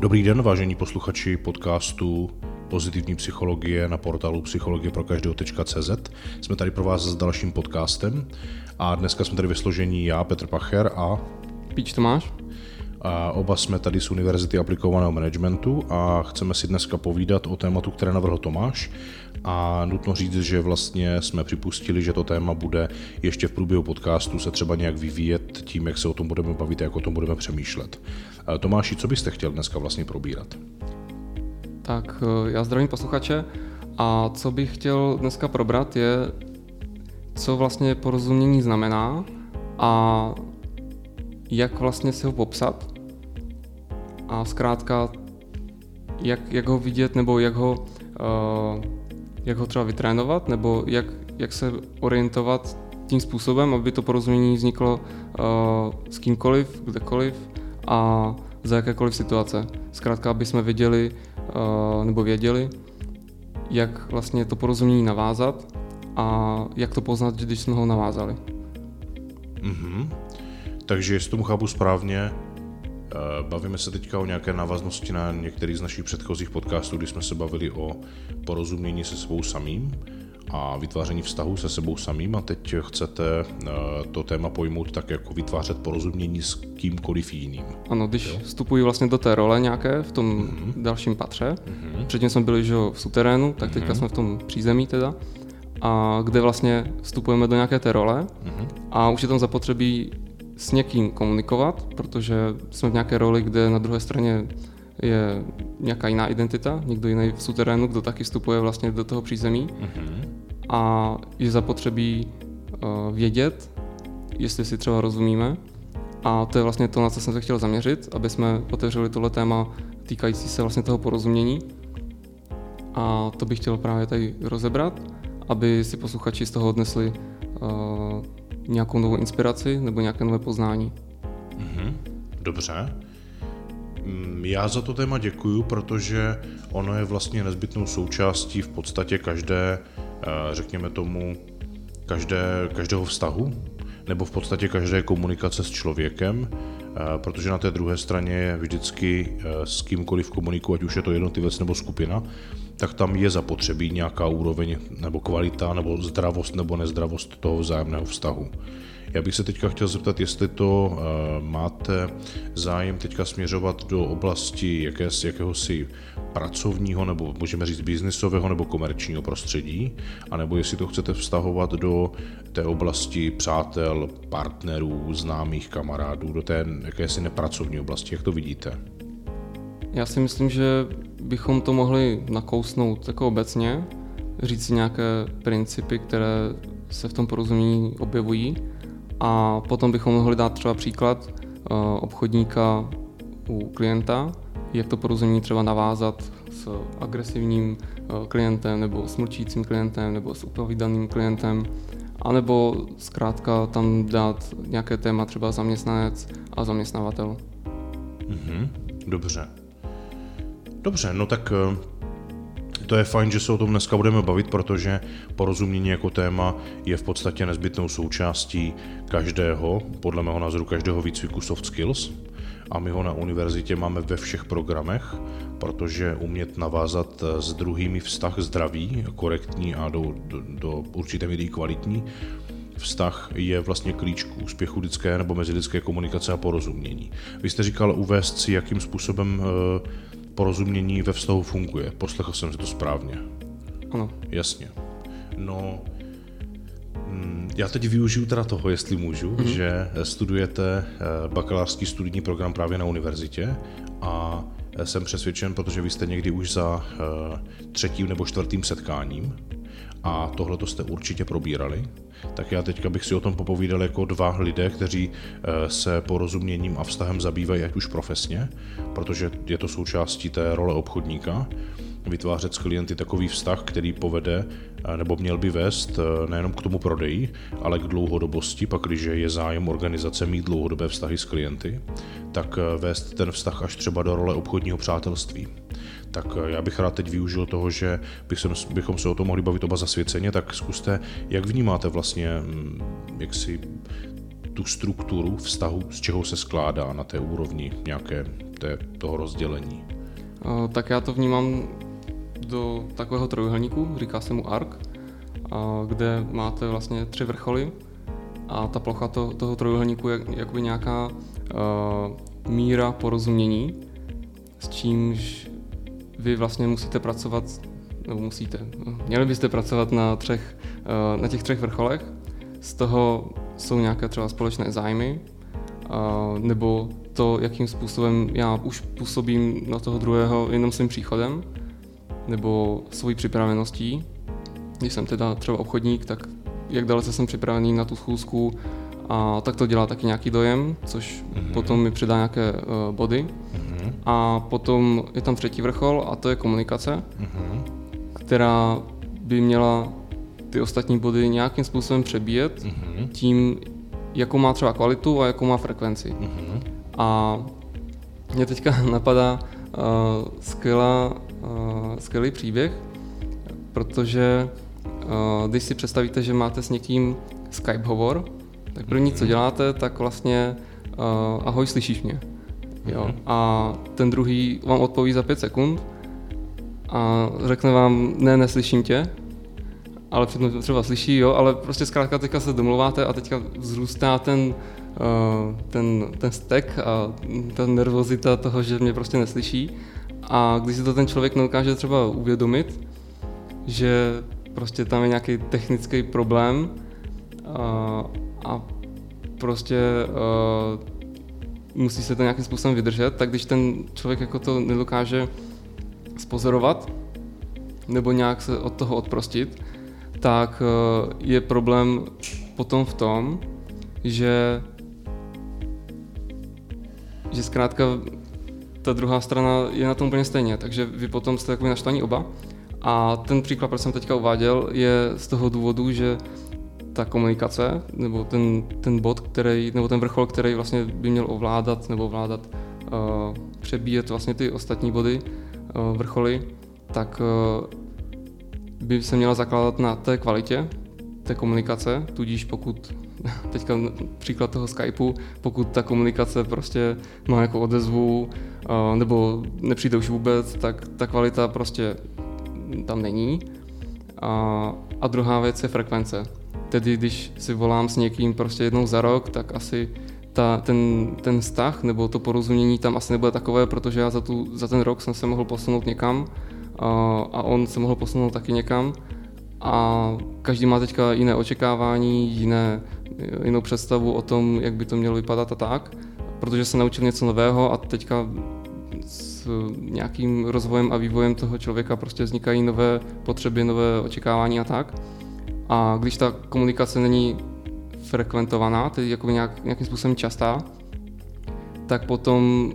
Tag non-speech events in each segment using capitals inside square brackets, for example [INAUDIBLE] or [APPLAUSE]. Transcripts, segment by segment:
Dobrý den, vážení posluchači podcastu Pozitivní psychologie na portálu psychologie pro každého.cz. Jsme tady pro vás s dalším podcastem a dneska jsme tady ve složení já, Petr Pacher a Píč Tomáš. A oba jsme tady z Univerzity aplikovaného managementu a chceme si dneska povídat o tématu, které navrhl Tomáš. A nutno říct, že vlastně jsme připustili, že to téma bude ještě v průběhu podcastu se třeba nějak vyvíjet tím, jak se o tom budeme bavit a jak o tom budeme přemýšlet. Tomáši, co byste chtěl dneska vlastně probírat? Tak eh, já zdravím posluchače a co bych chtěl dneska probrat je, co vlastně porozumění znamená a jak vlastně si ho popsat a zkrátka jak, jak ho vidět nebo jak ho, uh, jak ho třeba vytrénovat nebo jak, jak se orientovat tím způsobem, aby to porozumění vzniklo uh, s kýmkoliv, kdekoliv a za jakékoliv situace. Zkrátka, aby jsme viděli uh, nebo věděli, jak vlastně to porozumění navázat a jak to poznat, když jsme ho navázali. Mm-hmm. Takže jestli tomu chápu správně, eh, bavíme se teďka o nějaké návaznosti na některý z našich předchozích podcastů, kdy jsme se bavili o porozumění se sebou samým a vytváření vztahu se sebou samým a teď chcete eh, to téma pojmout tak jako vytvářet porozumění s kýmkoliv jiným. Ano, když jo? vstupují vlastně do té role nějaké v tom mm-hmm. dalším patře, mm-hmm. předtím jsme byli že v suterénu, tak teďka mm-hmm. jsme v tom přízemí teda, a kde vlastně vstupujeme do nějaké té role mm-hmm. a už je tam zapotřebí s někým komunikovat, protože jsme v nějaké roli, kde na druhé straně je nějaká jiná identita, někdo jiný v suterénu, kdo taky vstupuje vlastně do toho přízemí. Mm-hmm. A je zapotřebí uh, vědět, jestli si třeba rozumíme. A to je vlastně to, na co jsem se chtěl zaměřit, aby jsme otevřeli tohle téma týkající se vlastně toho porozumění. A to bych chtěl právě tady rozebrat, aby si posluchači z toho odnesli uh, nějakou novou inspiraci nebo nějaké nové poznání. Mm-hmm. Dobře. Mm, já za to téma děkuju, protože ono je vlastně nezbytnou součástí v podstatě každé, eh, řekněme tomu, každé, každého vztahu, nebo v podstatě každé komunikace s člověkem, eh, protože na té druhé straně je vždycky eh, s kýmkoliv komunikuji, ať už je to jednotlivec nebo skupina, tak tam je zapotřebí nějaká úroveň nebo kvalita nebo zdravost nebo nezdravost toho vzájemného vztahu. Já bych se teďka chtěl zeptat, jestli to uh, máte zájem teďka směřovat do oblasti jaké, jakéhosi pracovního nebo můžeme říct biznisového nebo komerčního prostředí, anebo jestli to chcete vztahovat do té oblasti přátel, partnerů, známých kamarádů, do té jakési nepracovní oblasti. Jak to vidíte? Já si myslím, že bychom to mohli nakousnout jako obecně, říct si nějaké principy, které se v tom porozumění objevují a potom bychom mohli dát třeba příklad uh, obchodníka u klienta, jak to porozumění třeba navázat s agresivním uh, klientem nebo s mlčícím klientem nebo s upovídaným klientem, anebo zkrátka tam dát nějaké téma třeba zaměstnanec a zaměstnavatel. Mm-hmm, dobře. Dobře, no tak eh, to je fajn, že se o tom dneska budeme bavit, protože porozumění jako téma je v podstatě nezbytnou součástí každého, podle mého názoru každého výcviku soft skills a my ho na univerzitě máme ve všech programech, protože umět navázat eh, s druhými vztah zdravý, korektní a do, do, do určité míry kvalitní, vztah je vlastně klíč k úspěchu lidské nebo mezilidské komunikace a porozumění. Vy jste říkal uvést si, jakým způsobem e, porozumění ve vztahu funguje. Poslechl jsem si to správně. Ano. Jasně. No, mm, já teď využiju teda toho, jestli můžu, mm-hmm. že studujete eh, bakalářský studijní program právě na univerzitě a eh, jsem přesvědčen, protože vy jste někdy už za eh, třetím nebo čtvrtým setkáním a tohle to jste určitě probírali, tak já teďka bych si o tom popovídal jako dva lidé, kteří eh, se porozuměním a vztahem zabývají ať už profesně, protože je to součástí té role obchodníka, vytvářet s klienty takový vztah, který povede eh, nebo měl by vést eh, nejenom k tomu prodeji, ale k dlouhodobosti, pak když je zájem organizace mít dlouhodobé vztahy s klienty, tak vést ten vztah až třeba do role obchodního přátelství tak eh, já bych rád teď využil toho, že bych sem, bychom se o tom mohli bavit oba zasvěceně, tak zkuste, jak vnímáte vlastně, mm, jak si tu strukturu vztahu, z čeho se skládá na té úrovni nějaké té, toho rozdělení? Tak já to vnímám do takového trojuhelníku, říká se mu arc, kde máte vlastně tři vrcholy a ta plocha to, toho trojuhelníku je jakoby nějaká uh, míra porozumění, s čímž vy vlastně musíte pracovat, nebo musíte, měli byste pracovat na, třech, uh, na těch třech vrcholech, z toho jsou nějaké třeba společné zájmy, uh, nebo to, jakým způsobem já už působím na toho druhého jenom svým příchodem, nebo svojí připraveností. Když jsem teda třeba obchodník, tak jak dalece jsem připravený na tu schůzku a tak to dělá taky nějaký dojem, což mm-hmm. potom mi přidá nějaké uh, body. Mm-hmm. A potom je tam třetí vrchol a to je komunikace, mm-hmm. která by měla ty ostatní body nějakým způsobem přebíjet mm-hmm. tím, jakou má třeba kvalitu a jakou má frekvenci. Mm-hmm. A mě teďka [LAUGHS] napadá uh, skvělá, uh, skvělý příběh, protože uh, když si představíte, že máte s někým Skype hovor, tak první, co děláte, tak vlastně uh, ahoj, slyšíš mě. Jo. Mhm. A ten druhý vám odpoví za pět sekund a řekne vám, ne, neslyším tě, ale přitom to třeba slyší, jo, ale prostě zkrátka teďka se domluváte a teďka vzrůstá ten, uh, ten, ten stek a ta nervozita toho, že mě prostě neslyší. A když si to ten člověk neukáže třeba uvědomit, že prostě tam je nějaký technický problém a, a prostě uh, musí se to nějakým způsobem vydržet, tak když ten člověk jako to nedokáže spozorovat nebo nějak se od toho odprostit, tak uh, je problém potom v tom, že že zkrátka ta druhá strana je na tom úplně stejně, takže vy potom jste takový naštvaní oba. A ten příklad, proč jsem teďka uváděl, je z toho důvodu, že ta komunikace, nebo ten, ten bod, který, nebo ten vrchol, který vlastně by měl ovládat, nebo ovládat, uh, přebíjet vlastně ty ostatní body, uh, vrcholy, tak uh, by se měla zakládat na té kvalitě té komunikace, tudíž pokud, [LAUGHS] teďka příklad toho Skypeu, pokud ta komunikace prostě má jako odezvu, nebo nepřijde už vůbec, tak ta kvalita prostě tam není. A, a druhá věc je frekvence. Tedy když si volám s někým prostě jednou za rok, tak asi ta, ten, ten vztah nebo to porozumění tam asi nebude takové, protože já za, tu, za ten rok jsem se mohl posunout někam a, a on se mohl posunout taky někam a každý má teďka jiné očekávání, jiné, jinou představu o tom, jak by to mělo vypadat a tak, protože se naučil něco nového a teďka nějakým rozvojem a vývojem toho člověka prostě vznikají nové potřeby, nové očekávání a tak. A když ta komunikace není frekventovaná, tedy jako nějak, nějakým způsobem častá, tak potom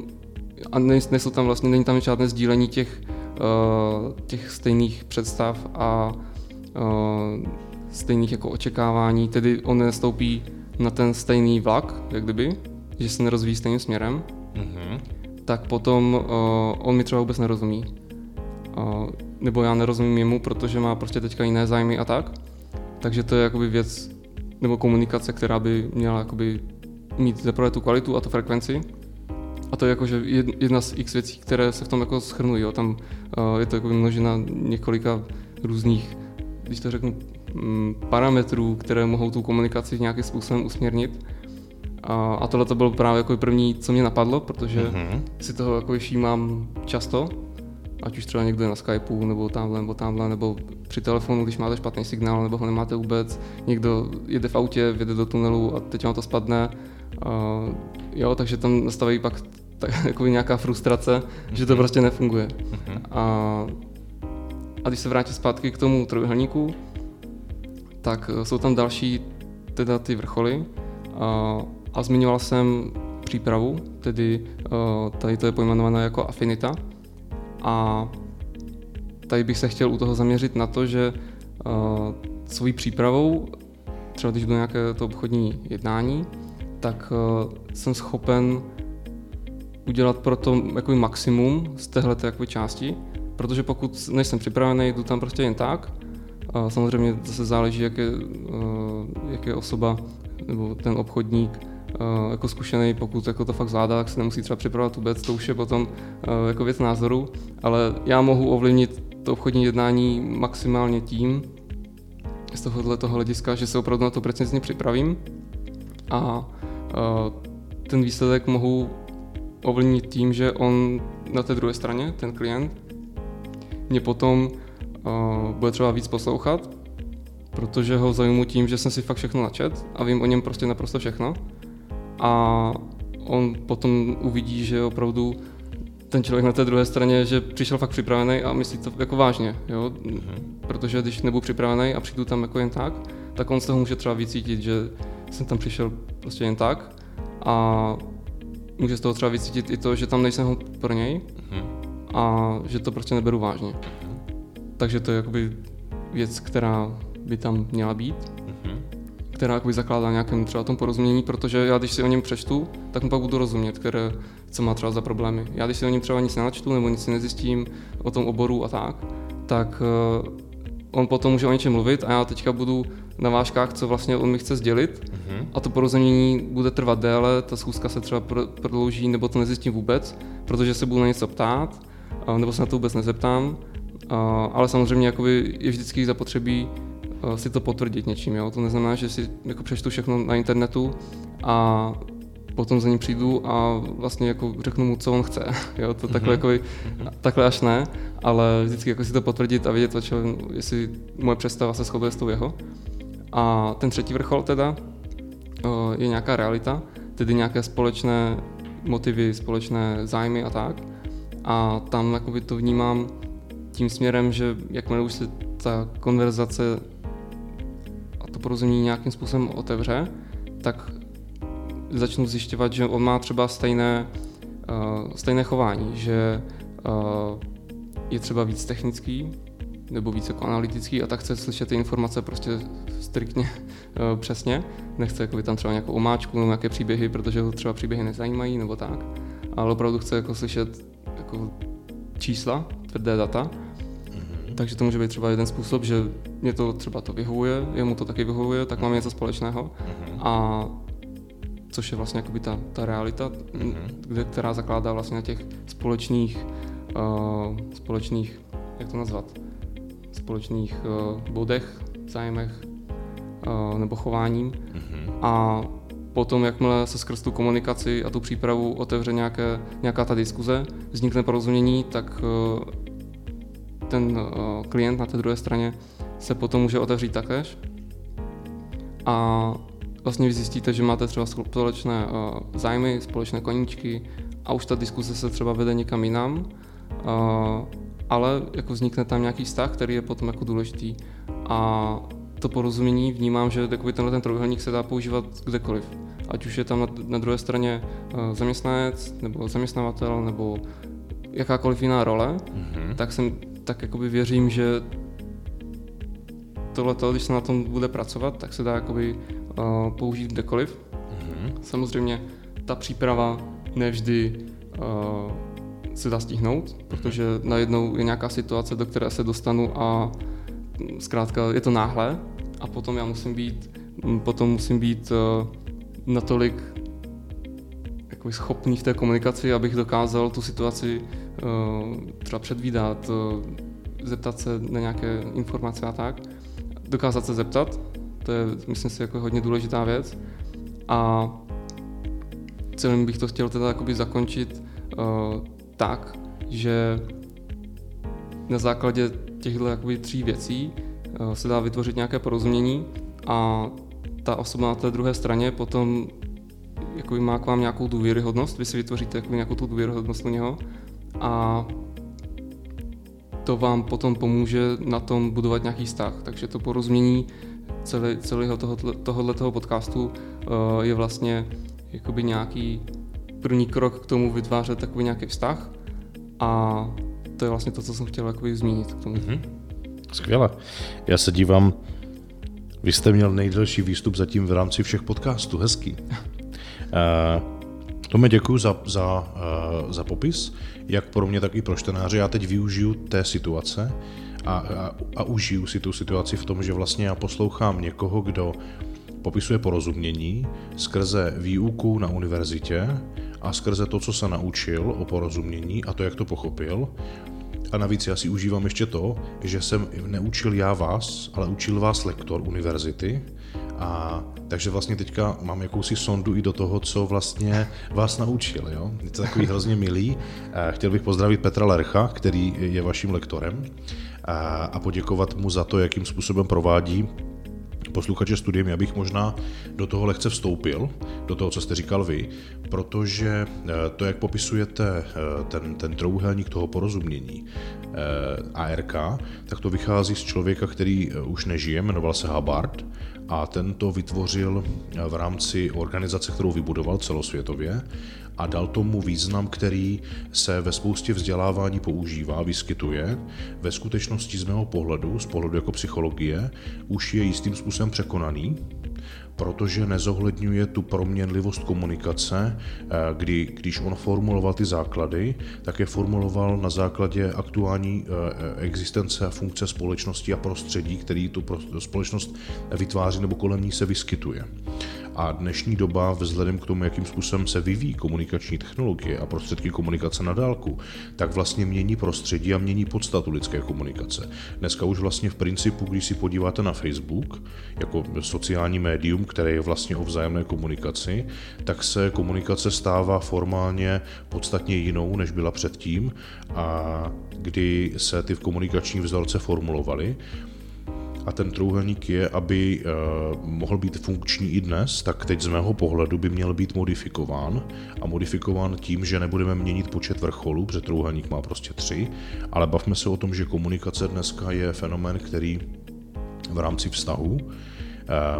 a nejsou tam vlastně, není tam žádné sdílení těch, uh, těch stejných představ a uh, stejných jako očekávání, tedy on nestoupí na ten stejný vlak, jak kdyby, že se nerozvíjí stejným směrem. Mm-hmm tak potom uh, on mi třeba vůbec nerozumí. Uh, nebo já nerozumím jemu, protože má prostě teďka jiné zájmy a tak. Takže to je jakoby věc, nebo komunikace, která by měla jakoby mít zaprvé tu kvalitu a tu frekvenci. A to je jakože jedna z x věcí, které se v tom jako schrnují. Jo. Tam uh, je to jako množina několika různých, když to řeknu, um, parametrů, které mohou tu komunikaci nějakým způsobem usměrnit. A, a tohle to bylo právě jako první, co mě napadlo, protože mm-hmm. si toho jako všímám často, ať už třeba někdo je na Skypeu, nebo tamhle, nebo tamhle, nebo při telefonu, když máte špatný signál, nebo ho nemáte vůbec, někdo jede v autě, vjede do tunelu a teď vám to spadne. Uh, jo, takže tam nastaví pak tak, [LAUGHS] jako nějaká frustrace, mm-hmm. že to mhm. prostě nefunguje. Mm-hmm. A, a když se vrátím zpátky k tomu trojuhelníku, tak jsou tam další teda ty vrcholy. Uh, a zmiňoval jsem přípravu, tedy uh, tady to je pojmenované jako afinita. A tady bych se chtěl u toho zaměřit na to, že uh, svojí přípravou, třeba když jdu nějaké to obchodní jednání, tak uh, jsem schopen udělat pro to jako maximum z téhle jako části, protože pokud nejsem připravený, jdu tam prostě jen tak. Uh, samozřejmě zase záleží, jak je, uh, jak je osoba nebo ten obchodník uh, jako zkušený, pokud jako to fakt zvládá, tak se nemusí třeba připravovat vůbec, to už je potom uh, jako věc názoru, ale já mohu ovlivnit to obchodní jednání maximálně tím, z tohohle toho hlediska, že se opravdu na to precizně připravím a uh, ten výsledek mohu ovlivnit tím, že on na té druhé straně, ten klient, mě potom uh, bude třeba víc poslouchat, protože ho zajmu tím, že jsem si fakt všechno načet a vím o něm prostě naprosto všechno. A on potom uvidí, že opravdu ten člověk na té druhé straně, že přišel fakt připravený a myslí to jako vážně, jo? Mm-hmm. Protože když nebudu připravený a přijdu tam jako jen tak, tak on z toho může třeba vycítit, že jsem tam přišel prostě jen tak a může z toho třeba vycítit i to, že tam nejsem pro něj mm-hmm. a že to prostě neberu vážně. Mm-hmm. Takže to je jakoby věc, která by tam měla být, mm-hmm. Která jakoby zakládá nějakém třeba tom porozumění, protože já když si o něm přečtu, tak mu pak budu rozumět, které, co má třeba za problémy. Já když si o něm třeba nic nenačtu nebo nic si nezjistím o tom oboru a tak, tak uh, on potom může o něčem mluvit a já teďka budu na vážkách, co vlastně on mi chce sdělit mm-hmm. a to porozumění bude trvat déle, ta schůzka se třeba prodlouží nebo to nezjistím vůbec, protože se budu na něco ptát, uh, nebo se na to vůbec nezeptám, uh, ale samozřejmě jakoby je vždycky zapotřebí Eh, si to potvrdit něčím. Jo? To neznamená, že si jako přečtu všechno na internetu a potom za ním přijdu a vlastně jako řeknu mu, co on chce. [LAUGHS] Jo? To takhle, mm-hmm. jako, takhle až ne, ale vždycky jako si to potvrdit a vidět, čo, jestli moje představa se shoduje s tou jeho. A ten třetí vrchol teda eh, je nějaká realita, tedy nějaké společné motivy, společné zájmy a tak. A tam jakoby to vnímám tím směrem, že jakmile už se ta konverzace to porozumění nějakým způsobem otevře, tak začnu zjišťovat, že on má třeba stejné, uh, stejné chování, že uh, je třeba víc technický nebo víc jako analytický a tak chce slyšet ty informace prostě striktně uh, [LAUGHS] přesně. Nechce jako tam třeba nějakou omáčku nebo nějaké příběhy, protože ho třeba příběhy nezajímají nebo tak. Ale opravdu chce jako slyšet jako čísla, tvrdé data takže to může být třeba jeden způsob, že mě to třeba to vyhovuje, jemu to taky vyhovuje, tak máme něco společného. Mm-hmm. A což je vlastně jakoby ta, ta realita, mm-hmm. kde, která zakládá vlastně na těch společných, uh, společných, jak to nazvat, společných uh, bodech, zájmech uh, nebo chováním. Mm-hmm. A potom, jakmile se skrz tu komunikaci a tu přípravu otevře nějaké, nějaká ta diskuze, vznikne porozumění, tak uh, ten uh, klient na té druhé straně se potom může otevřít taktéž. A vlastně vy zjistíte, že máte třeba společné uh, zájmy, společné koníčky a už ta diskuse se třeba vede někam jinam, uh, ale jako vznikne tam nějaký vztah, který je potom jako důležitý a to porozumění vnímám, že takový tenhle ten trojuhelník se dá používat kdekoliv. Ať už je tam na, na druhé straně zaměstnanec, nebo zaměstnavatel, nebo jakákoliv jiná role, mm-hmm. tak jsem tak jakoby věřím, že tohle, když se na tom bude pracovat, tak se dá jakoby uh, použít kdekoliv. Mm-hmm. Samozřejmě ta příprava nevždy uh, se dá stihnout, protože najednou je nějaká situace, do které se dostanu a zkrátka je to náhle a potom já musím být, potom musím být uh, natolik jako schopný v té komunikaci, abych dokázal tu situaci třeba předvídat, uh, zeptat se na nějaké informace a tak. Dokázat se zeptat, to je, myslím si, jako hodně důležitá věc. A celým bych to chtěl teda jakoby zakončit uh, tak, že na základě těchto jakoby tří věcí uh, se dá vytvořit nějaké porozumění a ta osoba na té druhé straně potom jakoby má k vám nějakou důvěryhodnost, vy si vytvoříte jakoby nějakou tu důvěryhodnost u něho a to vám potom pomůže na tom budovat nějaký vztah. Takže to porozumění celé, celého tohohle, toho podcastu uh, je vlastně jakoby nějaký první krok k tomu vytvářet takový nějaký vztah a to je vlastně to, co jsem chtěl jakoby zmínit k tomu. Mm-hmm. Skvěle. Já se dívám, vy jste měl nejdelší výstup zatím v rámci všech podcastů, hezký. Uh, [LAUGHS] Tome, děkuji za, za, uh, za popis, jak pro mě, tak i pro čtenáře. Já teď využiju té situace a, a, a užiju si tu situaci v tom, že vlastně já poslouchám někoho, kdo popisuje porozumění skrze výuku na univerzitě a skrze to, co se naučil o porozumění a to, jak to pochopil. A navíc já si užívám ještě to, že jsem neučil já vás, ale učil vás lektor univerzity. A takže vlastně teďka mám jakousi sondu i do toho, co vlastně vás naučil. Jo? Je to takový hrozně milý. Chtěl bych pozdravit Petra Lercha, který je vaším lektorem a poděkovat mu za to, jakým způsobem provádí posluchače studiem, já bych možná do toho lehce vstoupil, do toho, co jste říkal vy, protože eh, to, jak popisujete eh, ten, ten trouhelník toho porozumění eh, ARK, tak to vychází z člověka, který už nežije, jmenoval se Hubbard a ten to vytvořil v rámci organizace, kterou vybudoval celosvětově a dal tomu význam, který se ve spoustě vzdělávání používá, vyskytuje. Ve skutečnosti z mého pohledu, z pohledu jako psychologie, už je jistým způsobem překonaný, protože nezohledňuje tu proměnlivost komunikace, eh, kdy, když on formuloval ty základy, tak je formuloval na základě aktuální eh, existence a funkce společnosti a prostředí, který tu společnost vytváří nebo kolem ní se vyskytuje. A dnešní doba, vzhledem k tomu, jakým způsobem se vyvíjí komunikační technologie a prostředky komunikace na dálku, tak vlastně mění prostředí a mění podstatu lidské komunikace. Dneska už vlastně v principu, když si podíváte na Facebook, jako sociální médium, které je vlastně o vzájemné komunikaci, tak se komunikace stává formálně podstatně jinou, než byla předtím, a kdy se ty komunikační vzorce formulovaly a ten trouhelník je, aby uh, mohl být funkční i dnes, tak teď z mého pohledu by měl být modifikován. A modifikován tím, že nebudeme měnit počet vrcholů, protože trouhelník má prostě tři, ale bavme se o tom, že komunikace dneska je fenomén, který v rámci vztahu Eh,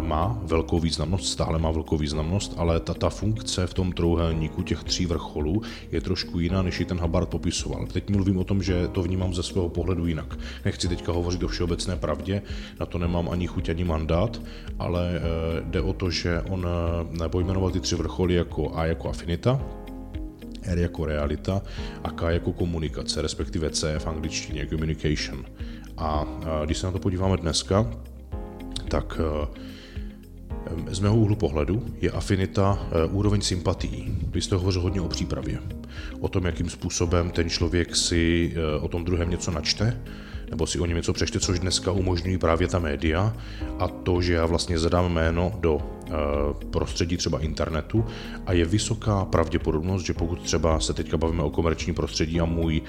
má velkou významnost, stále má velkou významnost, ale ta, ta funkce v tom trouhelníku těch tří vrcholů je trošku jiná, než ji ten Hubbard popisoval. Teď mluvím o tom, že to vnímám ze svého pohledu jinak. Nechci teďka hovořit o všeobecné pravdě, na to nemám ani chuť, ani mandát, ale eh, jde o to, že on eh, pojmenoval ty tři vrcholy jako A jako afinita, R jako realita a K jako komunikace, respektive C v angličtině communication. A když se na to podíváme dneska, tak eh, z mého úhlu pohledu je afinita eh, úroveň sympatií. Vy jste hovořil hodně o přípravě, o tom, jakým způsobem ten člověk si eh, o tom druhém něco načte, nebo si o něm něco přečte, což dneska umožňují právě ta média a to, že já vlastně zadám jméno do prostředí třeba internetu a je vysoká pravděpodobnost, že pokud třeba se teďka bavíme o komerčním prostředí a můj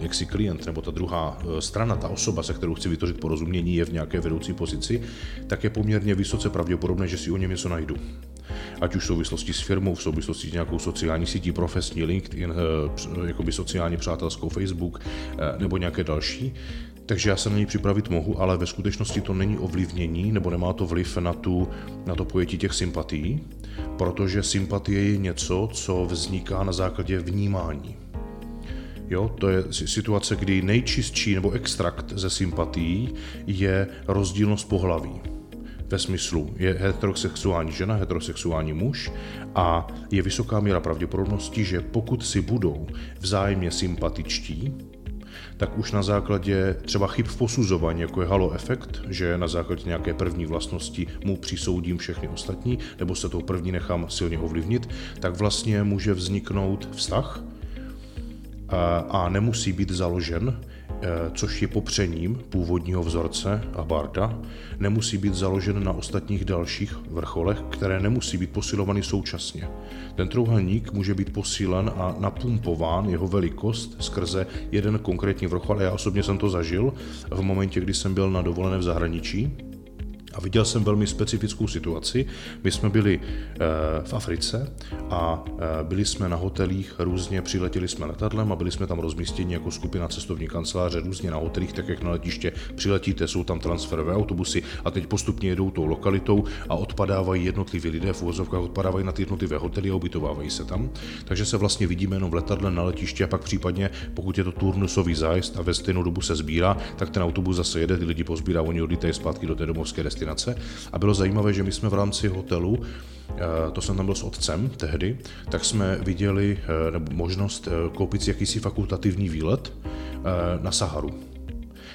jak si klient nebo ta druhá eh, strana, ta osoba, se kterou chci vytvořit porozumění, je v nějaké vedoucí pozici, tak je poměrně vysoce pravděpodobné, že si o něm něco najdu. Ať už v souvislosti s firmou, v souvislosti s nějakou sociální sítí, profesní, LinkedIn, eh, jakoby sociálně přátelskou Facebook eh, nebo nějaké další. Takže já se na něj připravit mohu, ale ve skutečnosti to není ovlivnění, nebo nemá to vliv na, tu, na to pojetí těch sympatií, protože sympatie je něco, co vzniká na základě vnímání. Jo, to je situace, kdy nejčistší nebo extrakt ze sympatií je rozdílnost pohlaví. Ve smyslu je heterosexuální žena, heterosexuální muž a je vysoká míra pravděpodobnosti, že pokud si budou vzájemně sympatičtí, tak už na základě třeba chyb v posuzování, jako je halo efekt, že na základě nějaké první vlastnosti mu přisoudím všechny ostatní, nebo se tou první nechám silně ovlivnit, tak vlastně může vzniknout vztah, a nemusí být založen, e, což je popřením původního vzorce a barda, nemusí být založen na ostatních dalších vrcholech, které nemusí být posilovaný současně. Ten trouhelník může být posílen a napumpován jeho velikost skrze jeden konkrétní vrchol a já osobně jsem to zažil v momentě, kdy jsem byl na dovolené v zahraničí, a viděl jsem velmi specifickou situaci. My jsme byli eh, v Africe a eh, byli jsme na hotelích, různě přiletěli jsme letadlem a byli jsme tam rozmístěni jako skupina cestovní kanceláře různě na hotelích, tak jak na letiště přiletíte, jsou tam transferové autobusy a teď postupně jedou tou lokalitou a odpadávají jednotliví lidé v uvozovkách, odpadávají na ty jednotlivé hotely a ubytovávají se tam. Takže se vlastně vidíme jenom v letadle na letiště a pak případně, pokud je to turnusový zájezd a ve stejnou dobu se sbírá, tak ten autobus zase jede, ty lidi pozbírá, oni odlítají zpátky do té domovské destinace destinace. A bylo zajímavé, že my jsme v rámci hotelu, eh, to jsem tam byl s otcem tehdy, tak jsme viděli eh, nebo možnost eh, koupit si jakýsi fakultativní výlet na Saharu.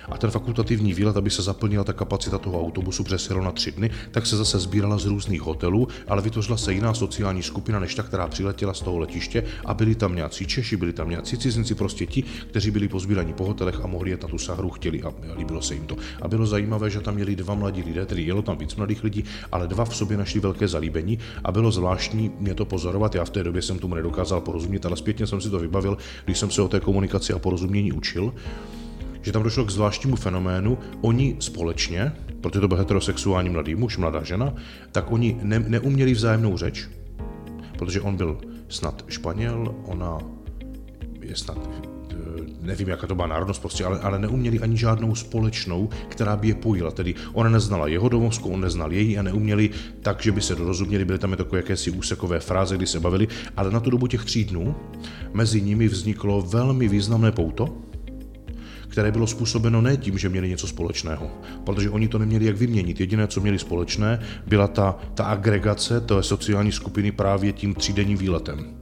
A ten fakultativní výlet, aby se zaplnila ta kapacita toho autobusu, přesělo na tři dny, tak se zase sbírala z různých hotelů, ale vytvořila se jiná sociální skupina než ta, která přiletěla z toho letiště a byli tam nějací Češi, byli tam nějací cizinci, prostě ti, kteří byli pozbíraní po hotelech a mohli jet na tu sahru, chtěli a líbilo se jim to. A bylo zajímavé, že tam měli dva mladí lidé, tedy jelo tam víc mladých lidí, ale dva v sobě našli velké zalíbení a bylo zvláštní mě to pozorovat. Já v té době jsem tomu nedokázal porozumět, ale zpětně jsem si to vybavil, když jsem se o té komunikaci a porozumění učil že tam došlo k zvláštnímu fenoménu. Oni společně, protože to byl heterosexuální mladý muž, mladá žena, tak oni ne, neuměli vzájemnou řeč. Protože on byl snad Španěl, ona je snad nevím, jaká to byla národnost, prostě, ale, ale neuměli ani žádnou společnou, která by je pojila. Tedy ona neznala jeho domovskou, on neznal její a neuměli tak, že by se dorozuměli, byly tam je takové jakési úsekové fráze, kdy se bavili, ale na tu dobu těch tří dnů mezi nimi vzniklo velmi významné pouto, které bylo způsobeno ne tím, že měli něco společného, protože oni to neměli jak vyměnit. Jediné, co měli společné, byla ta, ta agregace té sociální skupiny právě tím třídenním výletem.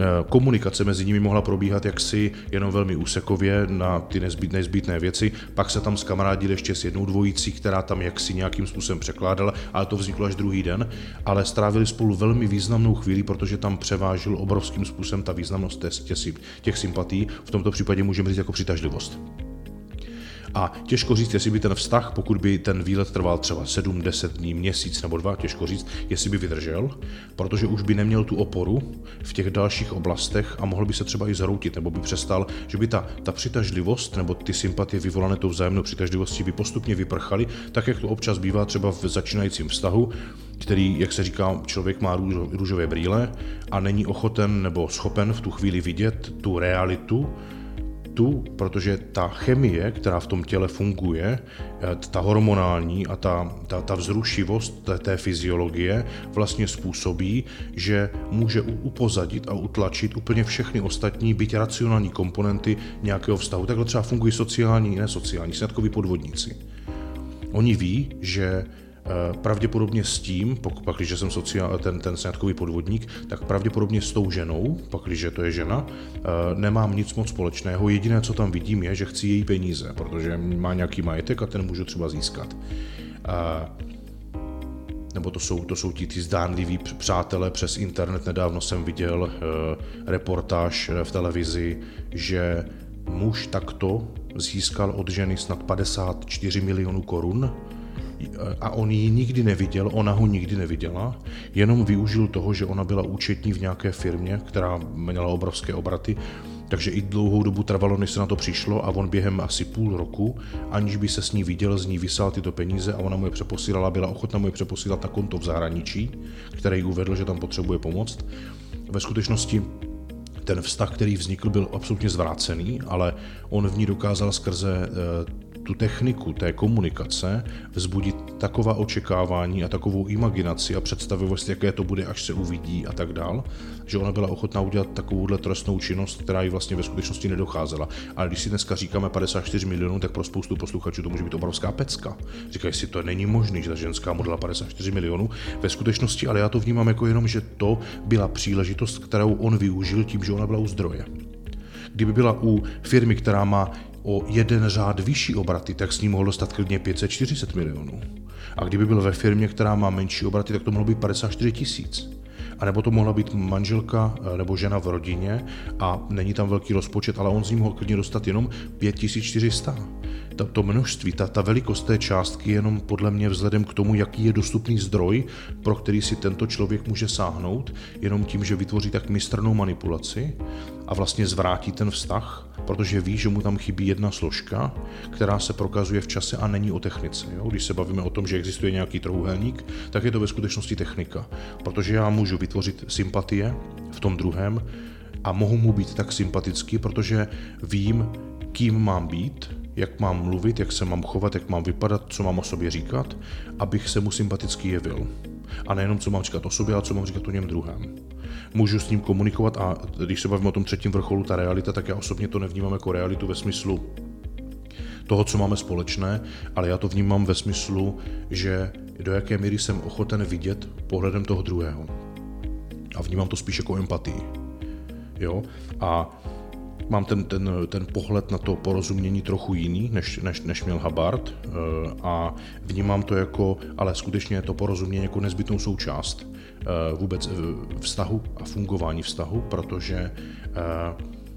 Eh, komunikace mezi nimi mohla probíhat jaksi jenom velmi úsekově na ty nezbytné, nezbytné věci. Pak se tam skamarádili ještě s jednou dvojicí, která tam jaksi nějakým způsobem překládala, ale to vzniklo až druhý den. Ale strávili spolu velmi významnou chvíli, protože tam převážil obrovským způsobem ta významnost těch sympatí. V tomto případě můžeme říct jako přitažlivost. A těžko říct, jestli by ten vztah, pokud by ten výlet trval třeba 7, 10 dní, měsíc nebo dva, těžko říct, jestli by vydržel, protože už by neměl tu oporu v těch dalších oblastech a mohl by se třeba i zhroutit, nebo by přestal, že by ta, ta přitažlivost nebo ty sympatie vyvolané tou vzájemnou přitažlivostí by postupně vyprchaly, tak jak to občas bývá třeba v začínajícím vztahu, který, jak se říká, člověk má růžové brýle a není ochoten nebo schopen v tu chvíli vidět tu realitu, tu, protože ta chemie, která v tom těle funguje, eh, ta hormonální a ta, ta, ta vzrušivost té, té fyziologie vlastně způsobí, že může upozadit a utlačit úplně všechny ostatní, byť racionální komponenty nějakého vztahu. Takhle třeba fungují sociální i nesociální, sňatkoví podvodníci. Oni ví, že pravděpodobně s tím, pak, když jsem sociál, ten, ten sňatkový podvodník, tak pravděpodobně s tou ženou, pak, když to je žena, eh, nemám nic moc společného. Jediné, co tam vidím, je, že chci její peníze, protože má nějaký majetek a ten můžu třeba získat. Eh, nebo to jsou, to jsou ti, ty zdánliví přátelé přes internet. Nedávno jsem viděl reportáž v televizi, že muž takto získal od ženy snad 54 milionů korun a on ji nikdy neviděl, ona ho nikdy neviděla, jenom využil toho, že ona byla účetní v nějaké firmě, která měla obrovské obraty, takže i dlouhou dobu trvalo, než se na to přišlo a on během asi půl roku, aniž by se s ní viděl, z ní vysál tyto peníze a ona mu je přeposílala, byla ochotna mu je přeposílat na konto v zahraničí, který uvedl, že tam potřebuje pomoct. Ve skutečnosti ten vztah, který vznikl, byl absolutně zvrácený, ale on v ní dokázal skrze eh, tu techniku té komunikace vzbudit taková očekávání a takovou imaginaci a představivost, jaké to bude, až se uvidí a tak dál, že ona byla ochotná udělat takovouhle trestnou činnost, která jí vlastně ve skutečnosti nedocházela. Ale když si dneska říkáme 54 milionů, tak pro spoustu posluchačů to může být obrovská pecka. Říkají si, to není možné, že ta ženská modela 54 milionů. Ve skutečnosti, ale já to vnímám jako jenom, že to byla příležitost, kterou on využil tím, že ona byla u zdroje. Kdyby byla u firmy, která má o jeden řád vyšší obraty, tak s ním mohl dostat klidně 540 milionů. A kdyby byl ve firmě, která má menší obraty, tak to mohlo být 54 tisíc. A nebo to mohla být manželka eh, nebo žena v rodině a není tam velký rozpočet, ale on z ní mohl klidně dostat jenom 5400 to, to množství, ta, ta velikost té částky je jenom podle mě vzhledem k tomu, jaký je dostupný zdroj, pro který si tento člověk může sáhnout, jenom tím, že vytvoří tak mistrnou manipulaci a vlastně zvrátí ten vztah, protože ví, že mu tam chybí jedna složka, která se prokazuje v čase a není o technice. Jo? Když se bavíme o tom, že existuje nějaký trouhelník, tak je to ve skutečnosti technika. Protože já můžu vytvořit sympatie v tom druhém a mohu mu být tak sympatický, protože vím, kým mám být, jak mám mluvit, jak se mám chovat, jak mám vypadat, co mám o sobě říkat, abych se mu sympaticky jevil. A nejenom, co mám říkat o sobě, ale co mám říkat o něm druhém. Můžu s ním komunikovat a když se bavíme o tom třetím vrcholu, ta realita, tak já osobně to nevnímám jako realitu ve smyslu toho, co máme společné, ale já to vnímám ve smyslu, že do jaké míry jsem ochoten vidět pohledem toho druhého. A vnímám to spíš jako empatii. Jo? A mám ten, ten, ten pohled na to porozumění trochu jiný, než, než, než měl Hubbard eh, a vnímám to jako, ale skutečně to porozumění jako nezbytnou součást eh, vůbec vztahu a fungování vztahu, protože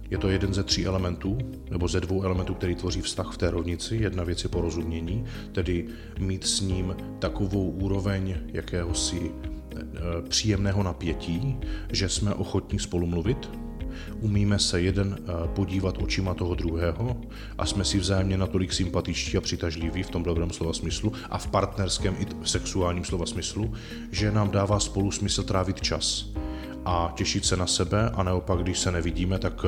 je to jeden ze tří elementů, nebo ze dvou elementů, který tvoří vztah v té rovnici. Jedna věc je porozumění, tedy mít s ním takovou úroveň jakéhosi příjemného napětí, že jsme ochotní spolu mluvit, umíme se jeden eh, podívat očima toho druhého a jsme si vzájemně natolik sympatičtí a přitažliví v tom dobrém slova smyslu a v partnerském i sexuálním slova smyslu, že nám dává spolu smysl trávit čas a těšit se na sebe a naopak, když se nevidíme, tak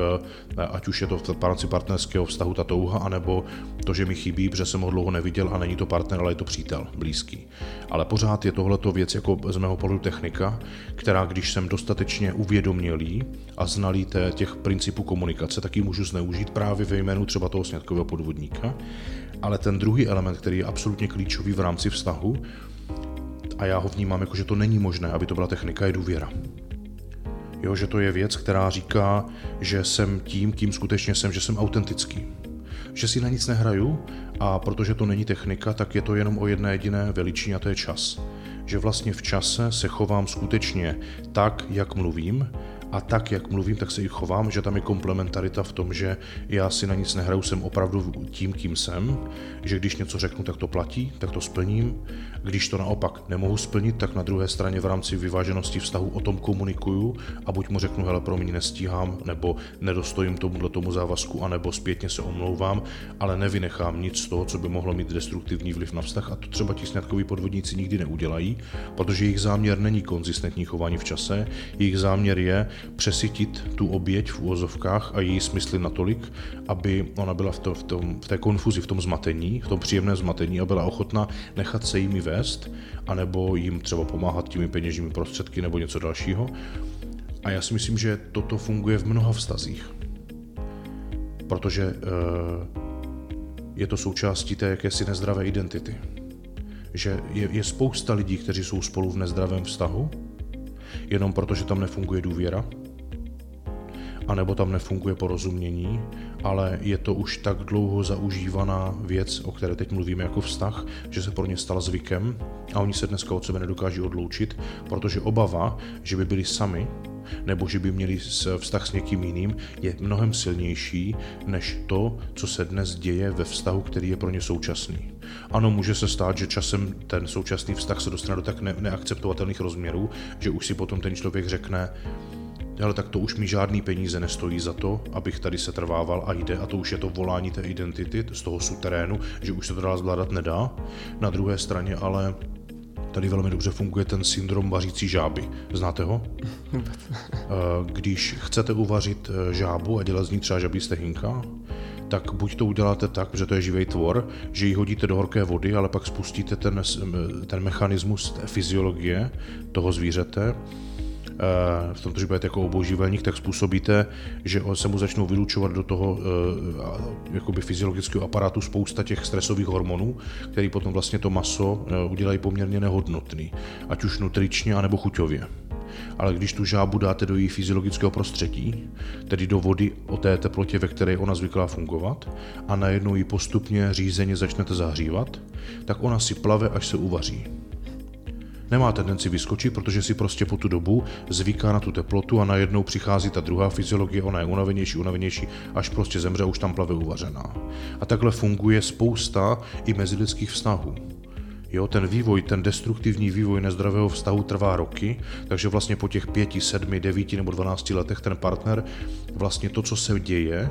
eh, ať už je to v rámci partnerského vztahu ta touha, anebo to, že mi chybí, protože jsem ho dlouho neviděl a není to partner, ale je to přítel blízký. Ale pořád je tohleto věc jako z mého pohledu technika, která když jsem dostatečně uvědomělý a znalý těch principů komunikace, tak ji můžu zneužít právě ve jménu třeba toho snědkového podvodníka. Ale ten druhý element, který je absolutně klíčový v rámci vztahu, a já ho vnímám jako, že to není možné, aby to byla technika, je důvěra. Jo, že to je věc, která říká, že jsem tím, kým skutečně jsem, že jsem autentický. Že si na nic nehraju a protože to není technika, tak je to jenom o jedné jediné veličině a to je čas. Že vlastně v čase se chovám skutečně tak, jak mluvím a tak, jak mluvím, tak se i chovám, že tam je komplementarita v tom, že já si na nic nehraju, jsem opravdu tím, kým jsem, že když něco řeknu, tak to platí, tak to splním. Když to naopak nemohu splnit, tak na druhé straně v rámci vyváženosti vztahu o tom komunikuju a buď mu řeknu, hele, pro mě nestíhám, nebo nedostojím tomuhle tomu závazku, anebo zpětně se omlouvám, ale nevynechám nic z toho, co by mohlo mít destruktivní vliv na vztah. A to třeba ti sňatkoví podvodníci nikdy neudělají, protože jejich záměr není konzistentní chování v čase, jejich záměr je přesytit tu oběť v úvozovkách a její smysly natolik, aby ona byla v, to, v, tom, v té konfuzi, v tom zmatení, v tom příjemném zmatení a byla ochotná nechat se jimi vést, anebo jim třeba pomáhat těmi peněžními prostředky nebo něco dalšího. A já si myslím, že toto funguje v mnoha vztazích. Protože e, je to součástí té jakési nezdravé identity. Že je, je spousta lidí, kteří jsou spolu v nezdravém vztahu, jenom proto, že tam nefunguje důvěra, anebo tam nefunguje porozumění, ale je to už tak dlouho zaužívaná věc, o které teď mluvíme jako vztah, že se pro ně stala zvykem a oni se dneska od sebe nedokáží odloučit, protože obava, že by byli sami, nebo že by měli vztah s někým jiným, je mnohem silnější než to, co se dnes děje ve vztahu, který je pro ně současný. Ano, může se stát, že časem ten současný vztah se dostane do tak ne- neakceptovatelných rozměrů, že už si potom ten člověk řekne, ale tak to už mi žádný peníze nestojí za to, abych tady se trvával a jde a to už je to volání té identity z toho suterénu, že už se to dál zvládat nedá. Na druhé straně ale tady velmi dobře funguje ten syndrom vařící žáby. Znáte ho? [LAUGHS] Eh, když chcete uvařit eh, žábu a dělat z ní třeba žabí stehinka, tak buď to uděláte tak, že to je živý tvor, že ji hodíte do horké vody, ale pak spustíte ten, ten mechanismus fyziologie toho zvířete, Eh, v tomto případě jako obojživelník, tak způsobíte, že se mu začnou vylučovat do toho eh, jakoby fyziologického aparátu spousta těch stresových hormonů, který potom vlastně to maso eh, udělají poměrně nehodnotný, ať už nutričně, anebo chuťově. Ale když tu žábu dáte do její fyziologického prostředí, tedy do vody o té teplotě, ve které ona zvyklá fungovat, a najednou ji postupně řízeně začnete zahřívat, tak ona si plave, až se uvaří nemá tendenci vyskočit, protože si prostě po tu dobu zvyká na tu teplotu a najednou přichází ta druhá fyziologie, ona je unavenější, unavenější, až prostě zemře a už tam plave uvařená. A takhle funguje spousta i mezilidských vztahů. Jo, ten vývoj, ten destruktivní vývoj nezdravého vztahu trvá roky, takže vlastně po těch pěti, sedmi, devíti nebo dvanácti letech ten partner vlastně to, co se děje,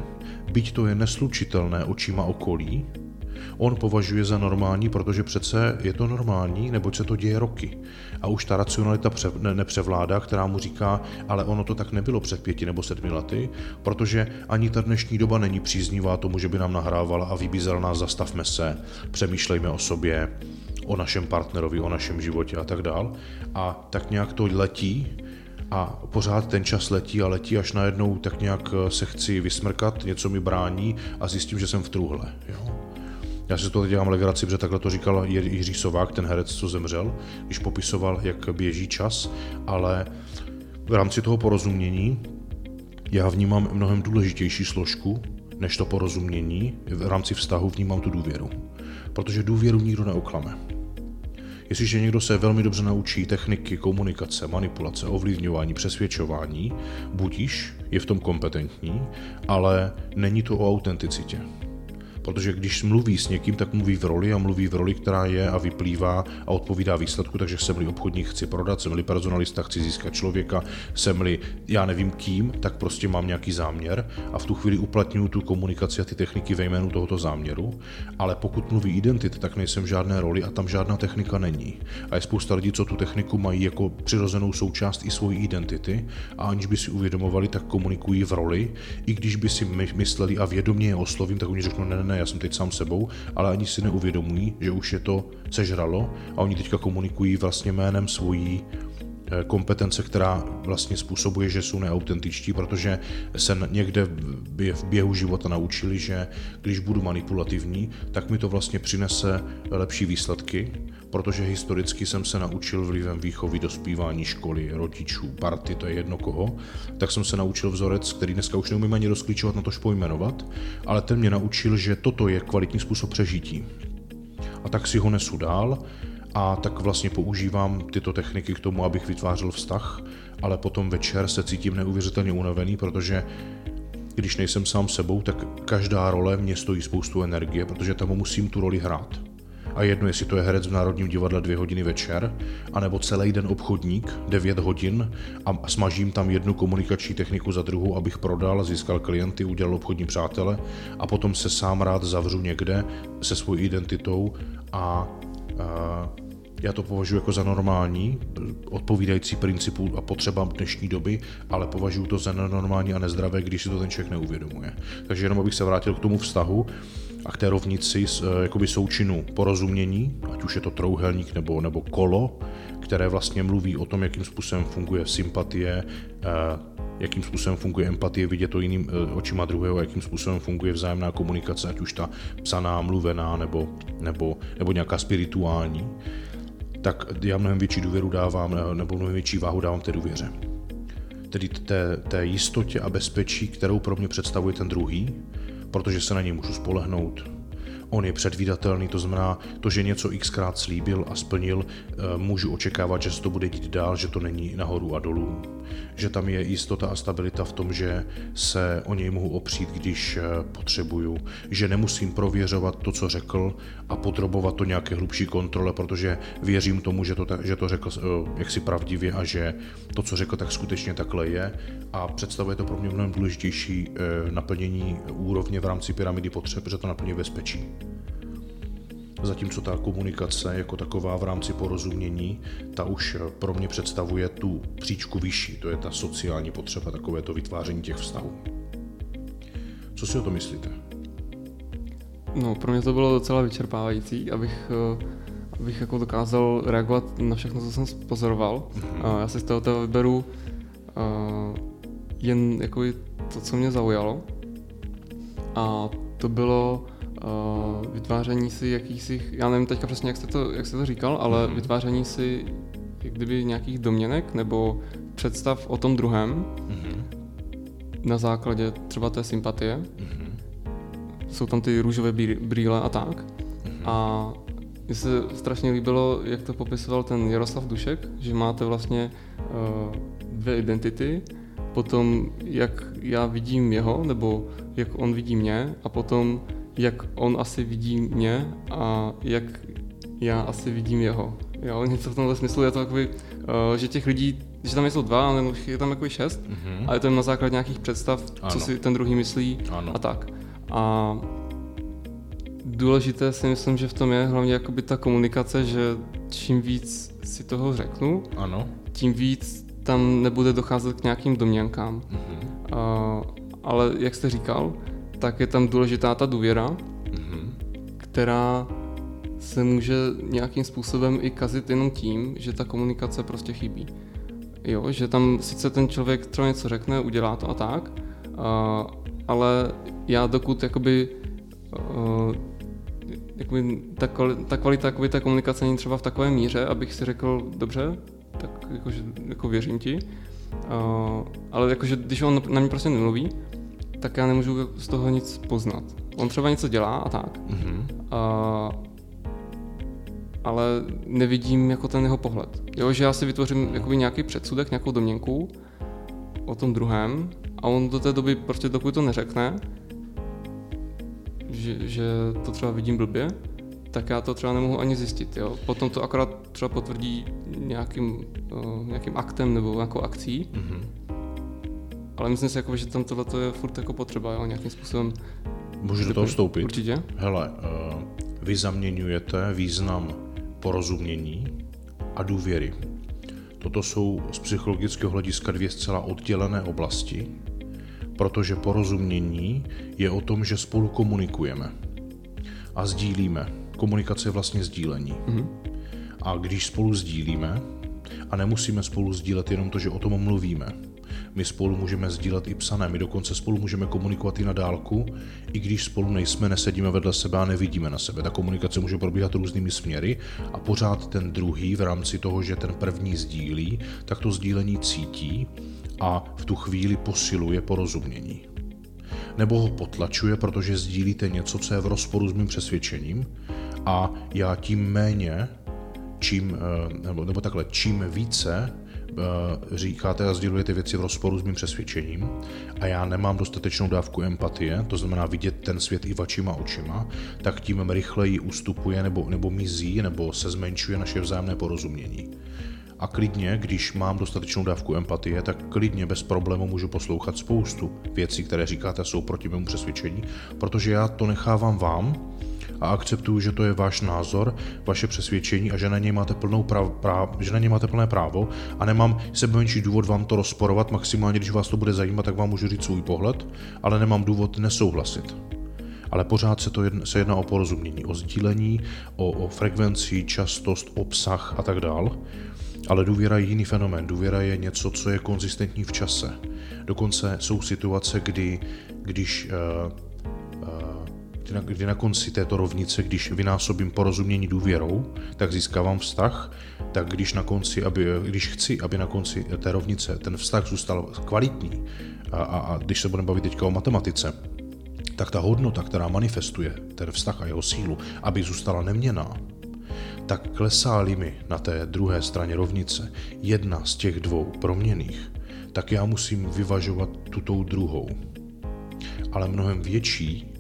byť to je neslučitelné očima okolí, on považuje za normální, protože přece je to normální, neboť se to děje roky. A už ta racionalita pře- ne- nepřevládá, která mu říká, ale ono to tak nebylo před pěti nebo sedmi lety, protože ani ta dnešní doba není příznivá tomu, že by nám nahrávala a vybízela nás zastavme se, přemýšlejme o sobě, o našem partnerovi, o našem životě a tak dál. A tak nějak to letí a pořád ten čas letí a letí, až najednou tak nějak se chci vysmrkat, něco mi brání a zjistím, že jsem v truhle. Jo? Já si to dělám legraci, protože takhle to říkal Jiří Sovák, ten herec, co zemřel, když popisoval, jak běží čas, ale v rámci toho porozumění já vnímám mnohem důležitější složku, než to porozumění. V rámci vztahu vnímám tu důvěru. Protože důvěru nikdo neoklame. Jestliže někdo se velmi dobře naučí techniky komunikace, manipulace, ovlivňování, přesvědčování, budíš, je v tom kompetentní, ale není to o autenticitě. Protože když mluví s někým, tak mluví v roli a mluví v roli, která je a vyplývá a odpovídá výsledku, takže jsem-li obchodník, chci prodat, jsem-li personalista, chci získat člověka, jsem-li já nevím kým, tak prostě mám nějaký záměr a v tu chvíli uplatňuju tu komunikaci a ty techniky ve jménu tohoto záměru, ale pokud mluví identity, tak nejsem v žádné roli a tam žádná technika není. A je spousta lidí, co tu techniku mají jako přirozenou součást i svojí identity. A aniž by si uvědomovali, tak komunikují v roli, i když by si mysleli a vědomě je oslovím, tak oni řeknou, ne, ne, ne já jsem teď sám sebou, ale ani si neuvědomují, že už je to sežralo a oni teďka komunikují vlastně jménem svojí eh, kompetence, která vlastně způsobuje, že jsou neautentičtí, protože se někde v běhu života naučili, že když budu manipulativní, tak mi to vlastně přinese lepší výsledky, protože historicky jsem se naučil vlivem výchovy, dospívání školy, rodičů, party, to je jedno koho, tak jsem se naučil vzorec, který dneska už neumím ani rozklíčovat, na tož pojmenovat, ale ten mě naučil, že toto je kvalitní způsob přežití. A tak si ho nesu dál a tak vlastně používám tyto techniky k tomu, abych vytvářel vztah, ale potom večer se cítím neuvěřitelně unavený, protože když nejsem sám sebou, tak každá role mě stojí spoustu energie, protože tam musím tu roli hrát a jedno, jestli to je herec v Národním divadle dvě hodiny večer, anebo celý den obchodník, 9 hodin a smažím tam jednu komunikační techniku za druhou, abych prodal, získal klienty, udělal obchodní přátele a potom se sám rád zavřu někde se svou identitou a, a já to považuji jako za normální, odpovídající principu a potřebám dnešní doby, ale považuji to za nenormální a nezdravé, když si to ten člověk neuvědomuje. Takže jenom abych se vrátil k tomu vztahu, a k eh, jakoby součinu porozumění, ať už je to trouhelník nebo, nebo kolo, které vlastně mluví o tom, jakým způsobem funguje sympatie, eh, jakým způsobem funguje empatie, vidět to jiným eh, očima druhého, jakým způsobem funguje vzájemná komunikace, ať už ta psaná, mluvená nebo, nebo, nebo nějaká spirituální, tak já mnohem větší důvěru dávám, nebo mnohem větší váhu dávám té důvěře. Tedy té, té jistotě a bezpečí, kterou pro mě představuje ten druhý, protože se na něj můžu spolehnout. On je předvídatelný, to znamená, to, že něco xkrát slíbil a splnil, eh, můžu očekávat, že se to bude dít dál, že to není nahoru a dolů. Že tam je jistota a stabilita v tom, že se o něj mohu opřít, když eh, potřebuju. Že nemusím prověřovat to, co řekl a podrobovat to nějaké hlubší kontrole, protože věřím tomu, že to, že to řekl eh, jaksi pravdivě a že to, co řekl, tak skutečně takhle je a představuje to pro mě mnohem důležitější naplnění úrovně v rámci pyramidy potřeb, protože to naplňuje bezpečí. Zatímco ta komunikace jako taková v rámci porozumění, ta už pro mě představuje tu příčku vyšší, to je ta sociální potřeba, takové to vytváření těch vztahů. Co si o to myslíte? No, pro mě to bylo docela vyčerpávající, abych, eh, abych jako dokázal reagovat na všechno, co jsem pozoroval. Mm-hmm. Já si z toho vyberu uh, jen jako to, co mě zaujalo. A to bylo uh, vytváření si jakýsi, já nevím teďka přesně, jak jste to, jak jste to říkal, ale mm-hmm. vytváření si jak kdyby nějakých domněnek nebo představ o tom druhém mm-hmm. na základě třeba té sympatie. Mm-hmm. Jsou tam ty růžové brýle a tak. Mm-hmm. A mně se strašně líbilo, jak to popisoval ten Jaroslav Dušek, že máte vlastně uh, dvě identity, potom jak já vidím jeho, nebo jak on vidí mě, a potom jak on asi vidí mě a jak já asi vidím jeho. Jo, něco v tomhle smyslu je to takový, uh, že těch lidí, že tam jsou dva, ale je tam jako šest, mm-hmm. a je to na základě nějakých představ, ano. co si ten druhý myslí ano. a tak. A důležité si myslím, že v tom je hlavně jakoby ta komunikace, že čím víc si toho řeknu, ano. tím víc tam nebude docházet k nějakým domněnkám. Mm-hmm. Uh, ale jak jste říkal, tak je tam důležitá ta důvěra, mm-hmm. která se může nějakým způsobem i kazit jenom tím, že ta komunikace prostě chybí. Jo, že tam sice ten člověk třeba něco řekne, udělá to a tak, a, ale já dokud jakoby, a, jakoby ta, ta kvalita jakoby, ta komunikace není třeba v takové míře, abych si řekl, dobře, tak jako, že, jako věřím ti, Uh, ale jakože když on na mě prostě nemluví, tak já nemůžu z toho nic poznat. On třeba něco dělá a tak. Mm-hmm. Uh, ale nevidím jako ten jeho pohled. Jo, že já si vytvořím jakoby nějaký předsudek, nějakou domněnku o tom druhém a on do té doby prostě dokud to neřekne, že, že to třeba vidím blbě, tak já to třeba nemohu ani zjistit. Jo? Potom to akorát třeba potvrdí nějakým, uh, nějakým aktem nebo nějakou akcí. Mm-hmm. Ale myslím si, jako, že tam tohle je furt jako potřeba, jo? nějakým způsobem. Můžu do toho vstoupit? Určitě. Hele, uh, vy zaměňujete význam porozumění a důvěry. Toto jsou z psychologického hlediska dvě zcela oddělené oblasti, protože porozumění je o tom, že spolu komunikujeme a sdílíme. Komunikace je vlastně sdílení. Mm-hmm. A když spolu sdílíme, a nemusíme spolu sdílet jenom to, že o tom mluvíme, my spolu můžeme sdílet i psané, my dokonce spolu můžeme komunikovat i na dálku, i když spolu nejsme, nesedíme vedle sebe a nevidíme na sebe. Ta komunikace může probíhat různými směry a pořád ten druhý v rámci toho, že ten první sdílí, tak to sdílení cítí a v tu chvíli posiluje porozumění. Nebo ho potlačuje, protože sdílíte něco, co je v rozporu s mým přesvědčením a já tím méně, čím, eh, nebo, nebo takhle, čím více říkáte a sdělujete věci v rozporu s mým přesvědčením a já nemám dostatečnou dávku empatie, to znamená vidět ten svět i vašima očima, tak tím rychleji ustupuje nebo, nebo mizí nebo se zmenšuje naše vzájemné porozumění. A klidně, když mám dostatečnou dávku empatie, tak klidně bez problému můžu poslouchat spoustu věcí, které říkáte, jsou proti mému přesvědčení, protože já to nechávám vám, a akceptuju, že to je váš názor, vaše přesvědčení a že na něj máte, plnou prav, práv, že na něj máte plné právo a nemám sebe menší důvod vám to rozporovat, maximálně když vás to bude zajímat, tak vám můžu říct svůj pohled, ale nemám důvod nesouhlasit. Ale pořád se, to jedna, se jedná o porozumění, o sdílení, o, o frekvenci, častost, obsah a tak dál. Ale důvěra je jiný fenomén. Důvěra je něco, co je konzistentní v čase. Dokonce jsou situace, kdy, když uh, kdy na konci této rovnice, když vynásobím porozumění důvěrou, tak získávám vztah, tak když na konci, aby, když chci, aby na konci té rovnice ten vztah zůstal kvalitní, a, a, a když se budeme bavit teďka o matematice, tak ta hodnota, která manifestuje ten vztah a jeho sílu, aby zůstala neměná, tak klesá mi na té druhé straně rovnice jedna z těch dvou proměných, tak já musím vyvažovat tuto druhou. Ale mnohem větší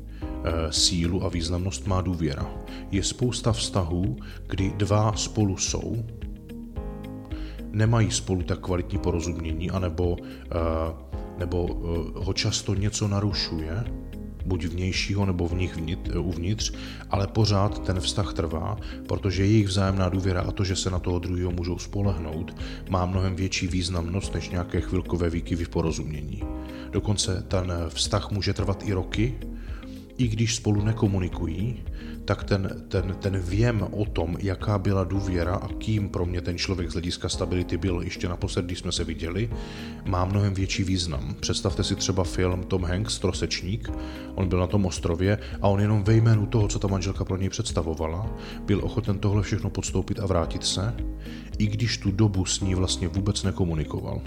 sílu a významnost má důvěra. Je spousta vztahů, kdy dva spolu jsou, nemají spolu tak kvalitní porozumění, anebo, eh, nebo eh, ho často něco narušuje, buď vnějšího nebo v nich uvnitř, ale pořád ten vztah trvá, protože jejich vzájemná důvěra a to, že se na toho druhého můžou spolehnout, má mnohem větší významnost než nějaké chvilkové výkyvy v porozumění. Dokonce ten vztah může trvat i roky, i když spolu nekomunikují, tak ten, ten, ten věm o tom, jaká byla důvěra a kým pro mě ten člověk z hlediska stability byl ještě naposled, když jsme se viděli, má mnohem větší význam. Představte si třeba film Tom Hanks, Trosečník, on byl na tom ostrově a on jenom ve jménu toho, co ta manželka pro něj představovala, byl ochoten tohle všechno podstoupit a vrátit se, i když tu dobu s ní vlastně vůbec nekomunikoval.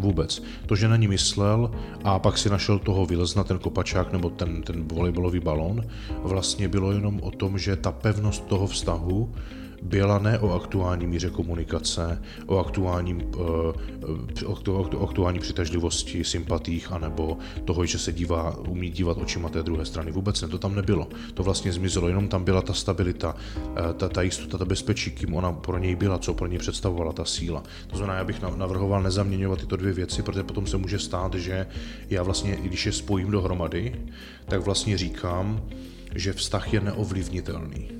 Vůbec. To, že na ní myslel a pak si našel toho vyleznat ten kopačák nebo ten, ten volejbalový balón, vlastně bylo jenom o tom, že ta pevnost toho vztahu byla ne o aktuální míře komunikace, o aktuální, eh, o, aktuální přitažlivosti, sympatích, anebo toho, že se dívá, umí dívat očima té druhé strany. Vůbec ne, to tam nebylo. To vlastně zmizelo, jenom tam byla ta stabilita, eh, ta, ta jistota, ta bezpečí, kým ona pro něj byla, co pro něj představovala ta síla. To znamená, já bych navrhoval nezaměňovat tyto dvě věci, protože potom se může stát, že já vlastně, když je spojím dohromady, tak vlastně říkám, že vztah je neovlivnitelný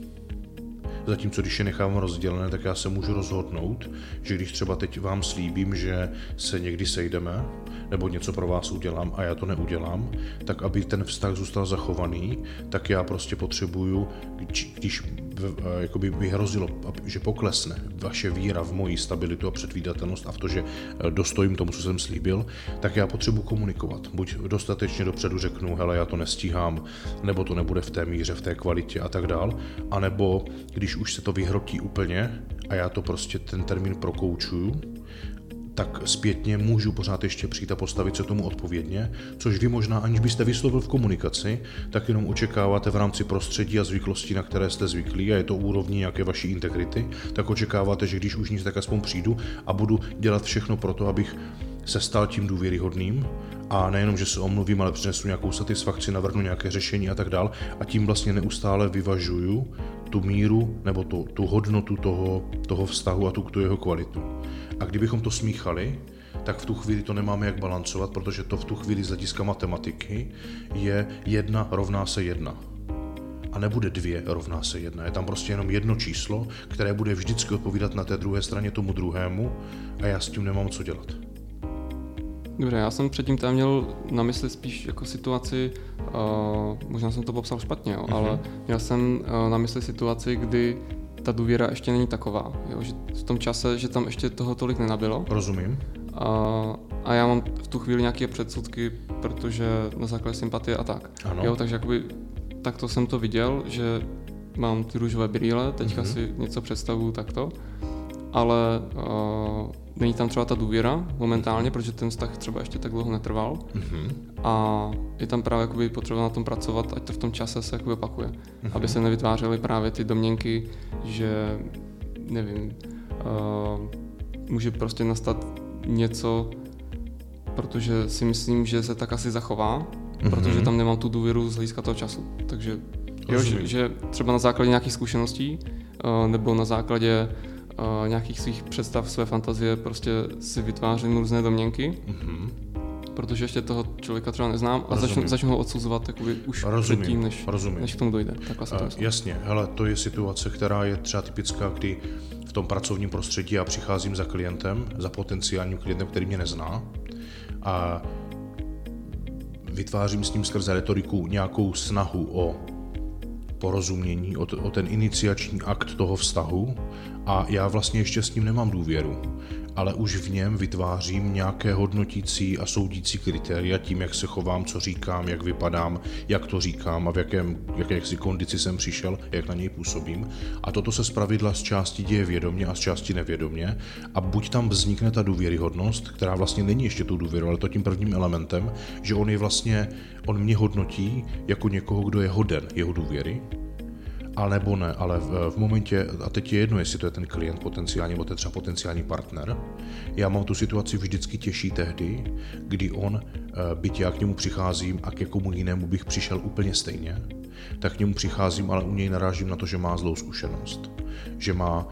Zatímco když je nechám rozdělené, tak já se můžu rozhodnout, že když třeba teď vám slíbím, že se někdy sejdeme, nebo něco pro vás udělám a já to neudělám, tak aby ten vztah zůstal zachovaný, tak já prostě potřebuju, když jakoby vyhrozilo, že poklesne vaše víra v moji stabilitu a předvídatelnost a v to, že e, dostojím tomu, co jsem slíbil, tak já potřebuji komunikovat. Buď dostatečně dopředu řeknu, hele, já to nestíhám, nebo to nebude v té míře, v té kvalitě a tak dál, anebo když už se to vyhrotí úplně a já to prostě ten termín prokoučuju, tak zpětně můžu pořád ještě přijít a postavit se tomu odpovědně, což vy možná, aniž byste vyslovil v komunikaci, tak jenom očekáváte v rámci prostředí a zvyklostí, na které jste zvyklí a je to úrovní nějaké vaší integrity, tak očekáváte, že když už nic, tak aspoň přijdu a budu dělat všechno pro to, abych se stal tím důvěryhodným a nejenom, že se omluvím, ale přinesu nějakou satisfakci, navrhnu nějaké řešení a tak dál a tím vlastně neustále vyvažuju tu míru nebo tu, tu hodnotu toho, toho vztahu a tu, tu jeho kvalitu. A kdybychom to smíchali, tak v tu chvíli to nemáme jak balancovat, protože to v tu chvíli z hlediska matematiky je jedna rovná se jedna. A nebude dvě rovná se jedna. Je tam prostě jenom jedno číslo, které bude vždycky odpovídat na té druhé straně tomu druhému a já s tím nemám co dělat. Dobře, já jsem předtím tam měl na mysli spíš jako situaci, uh, možná jsem to popsal špatně, jo, uh-huh. ale měl jsem uh, na mysli situaci, kdy ta důvěra ještě není taková, jo, že v tom čase, že tam ještě toho tolik nenabilo. Rozumím. A, a já mám v tu chvíli nějaké předsudky, protože na základě sympatie a tak. Ano. Jo, takže jakoby takto jsem to viděl, že mám ty růžové brýle, teďka uh-huh. si něco představuju takto, ale uh, není tam třeba ta důvěra momentálně, protože ten vztah třeba ještě tak dlouho netrval mm-hmm. a je tam právě jakoby potřeba na tom pracovat, ať to v tom čase se jakoby opakuje, mm-hmm. aby se nevytvářely právě ty domněnky, že nevím, uh, může prostě nastat něco, protože si myslím, že se tak asi zachová, mm-hmm. protože tam nemám tu důvěru z hlediska toho času. Takže jo, že, že třeba na základě nějakých zkušeností uh, nebo na základě uh, nějakých svých představ, své fantazie, prostě si vytvářím různé domněnky. Mm-hmm. Protože ještě toho člověka třeba neznám a začnu, začnu ho odsuzovat jakoby už rozumím, předtím, než, rozumím. než k tomu dojde. Tak uh, jasně, hele, to je situace, která je třeba typická, kdy v tom pracovním prostředí já přicházím za klientem, za potenciálním klientem, který mě nezná a vytvářím s ním skrze retoriku nějakou snahu o porozumění, o, o ten iniciační akt toho vztahu. A já vlastně ještě s ním nemám důvěru ale už v něm vytvářím nějaké hodnotící a soudící kritéria tím, jak se chovám, co říkám, jak vypadám, jak to říkám a v jakém, jaké si kondici jsem přišel, jak na něj působím. A toto se zpravidla z části děje vědomě a z části nevědomě. A buď tam vznikne ta důvěryhodnost, která vlastně není ještě tou důvěrou, ale to tím prvním elementem, že on je vlastně, on mě hodnotí jako někoho, kdo je hoden jeho důvěry, a nebo ne, ale v, v momentě, a teď je jedno, jestli to je ten klient potenciální, nebo to je třeba potenciální partner, já mám tu situaci vždycky těžší tehdy, kdy on, eh, byť já k němu přicházím a k jakomu jinému bych přišel úplně stejně, tak k němu přicházím, ale u něj narážím na to, že má zlou zkušenost. Že má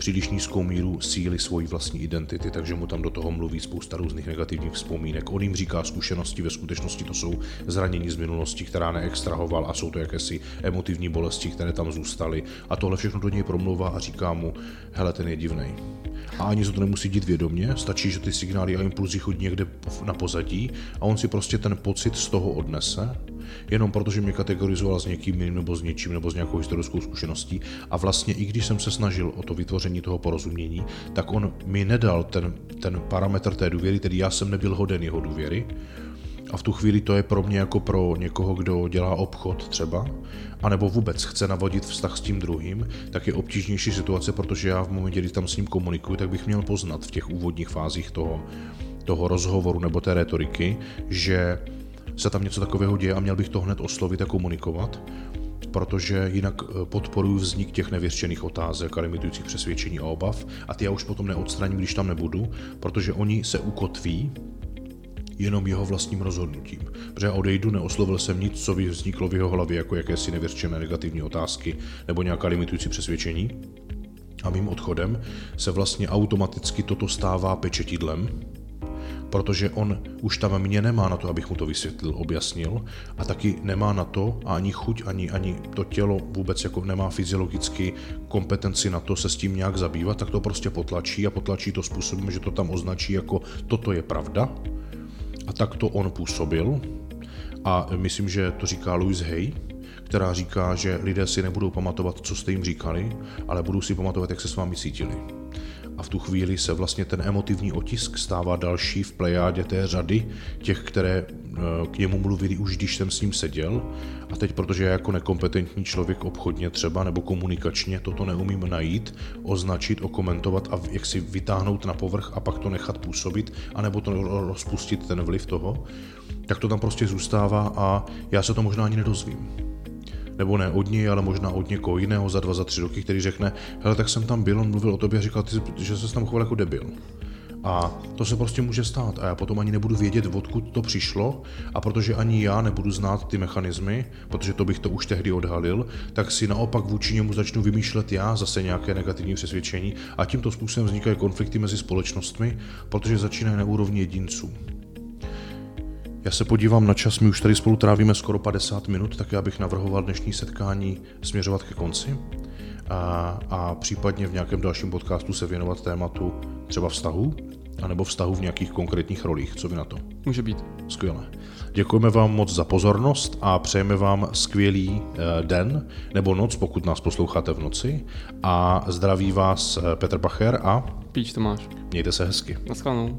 příliš nízkou míru síly svojí vlastní identity, takže mu tam do toho mluví spousta různých negativních vzpomínek. On jim říká zkušenosti, ve skutečnosti to jsou zranění z minulosti, která neextrahoval a jsou to jakési emotivní bolesti, které tam zůstaly. A tohle všechno do něj promluvá a říká mu, hele, ten je divný. A ani se to nemusí dít vědomě, stačí, že ty signály a impulzy chodí někde na pozadí a on si prostě ten pocit z toho odnese jenom protože mě kategorizoval s někým jiným nebo s něčím nebo s nějakou historickou zkušeností. A vlastně i když jsem se snažil o to vytvoření toho porozumění, tak on mi nedal ten, ten parametr té důvěry, tedy já jsem nebyl hoden jeho důvěry. A v tu chvíli to je pro mě jako pro někoho, kdo dělá obchod třeba, anebo vůbec chce navodit vztah s tím druhým, tak je obtížnější situace, protože já v momentě, kdy tam s ním komunikuji, tak bych měl poznat v těch úvodních fázích toho, toho rozhovoru nebo té retoriky, že se tam něco takového děje a měl bych to hned oslovit a komunikovat, protože jinak eh, podporuji vznik těch nevěřčených otázek a limitujících přesvědčení a obav a ty já už potom neodstraním, když tam nebudu, protože oni se ukotví jenom jeho vlastním rozhodnutím. Protože já odejdu, neoslovil jsem nic, co by vzniklo v jeho hlavě jako jakési nevěřčené negativní otázky nebo nějaká limitující přesvědčení. A mým odchodem se vlastně automaticky toto stává pečetidlem, protože on už tam mě nemá na to, abych mu to vysvětlil, objasnil a taky nemá na to a ani chuť, ani, ani to tělo vůbec jako nemá fyziologicky kompetenci na to se s tím nějak zabývat, tak to prostě potlačí a potlačí to způsobem, že to tam označí jako toto je pravda a tak to on působil a myslím, že to říká Louis Hay, která říká, že lidé si nebudou pamatovat, co jste jim říkali, ale budou si pamatovat, jak se s vámi cítili. A v tu chvíli se vlastně ten emotivní otisk stává další v plejádě té řady těch, které eh, k němu mluvili už když jsem s ním seděl. A teď, protože já jako nekompetentní člověk obchodně třeba nebo komunikačně toto neumím najít, označit, okomentovat a jak si vytáhnout na povrch a pak to nechat působit, anebo to rozpustit ten vliv toho, tak to tam prostě zůstává a já se to možná ani nedozvím nebo ne od něj, ale možná od někoho jiného za dva, za tři roky, který řekne, hele, tak jsem tam byl, on mluvil o tobě a říkal, ty, že se tam choval jako debil. A to se prostě může stát a já potom ani nebudu vědět, odkud to přišlo a protože ani já nebudu znát ty mechanismy, protože to bych to už tehdy odhalil, tak si naopak vůči němu začnu vymýšlet já zase nějaké negativní přesvědčení a tímto způsobem vznikají konflikty mezi společnostmi, protože začínají na úrovni jedinců. Já se podívám na čas, my už tady spolu trávíme skoro 50 minut, tak já bych navrhoval dnešní setkání směřovat ke konci a, a případně v nějakém dalším podcastu se věnovat tématu třeba vztahu, anebo vztahu v nějakých konkrétních rolích. Co vy na to? Může být. Skvěle. Děkujeme vám moc za pozornost a přejeme vám skvělý eh, den nebo noc, pokud nás posloucháte v noci. A zdraví vás eh, Petr Bacher a Píč Tomáš. Mějte se hezky. Naschledanou.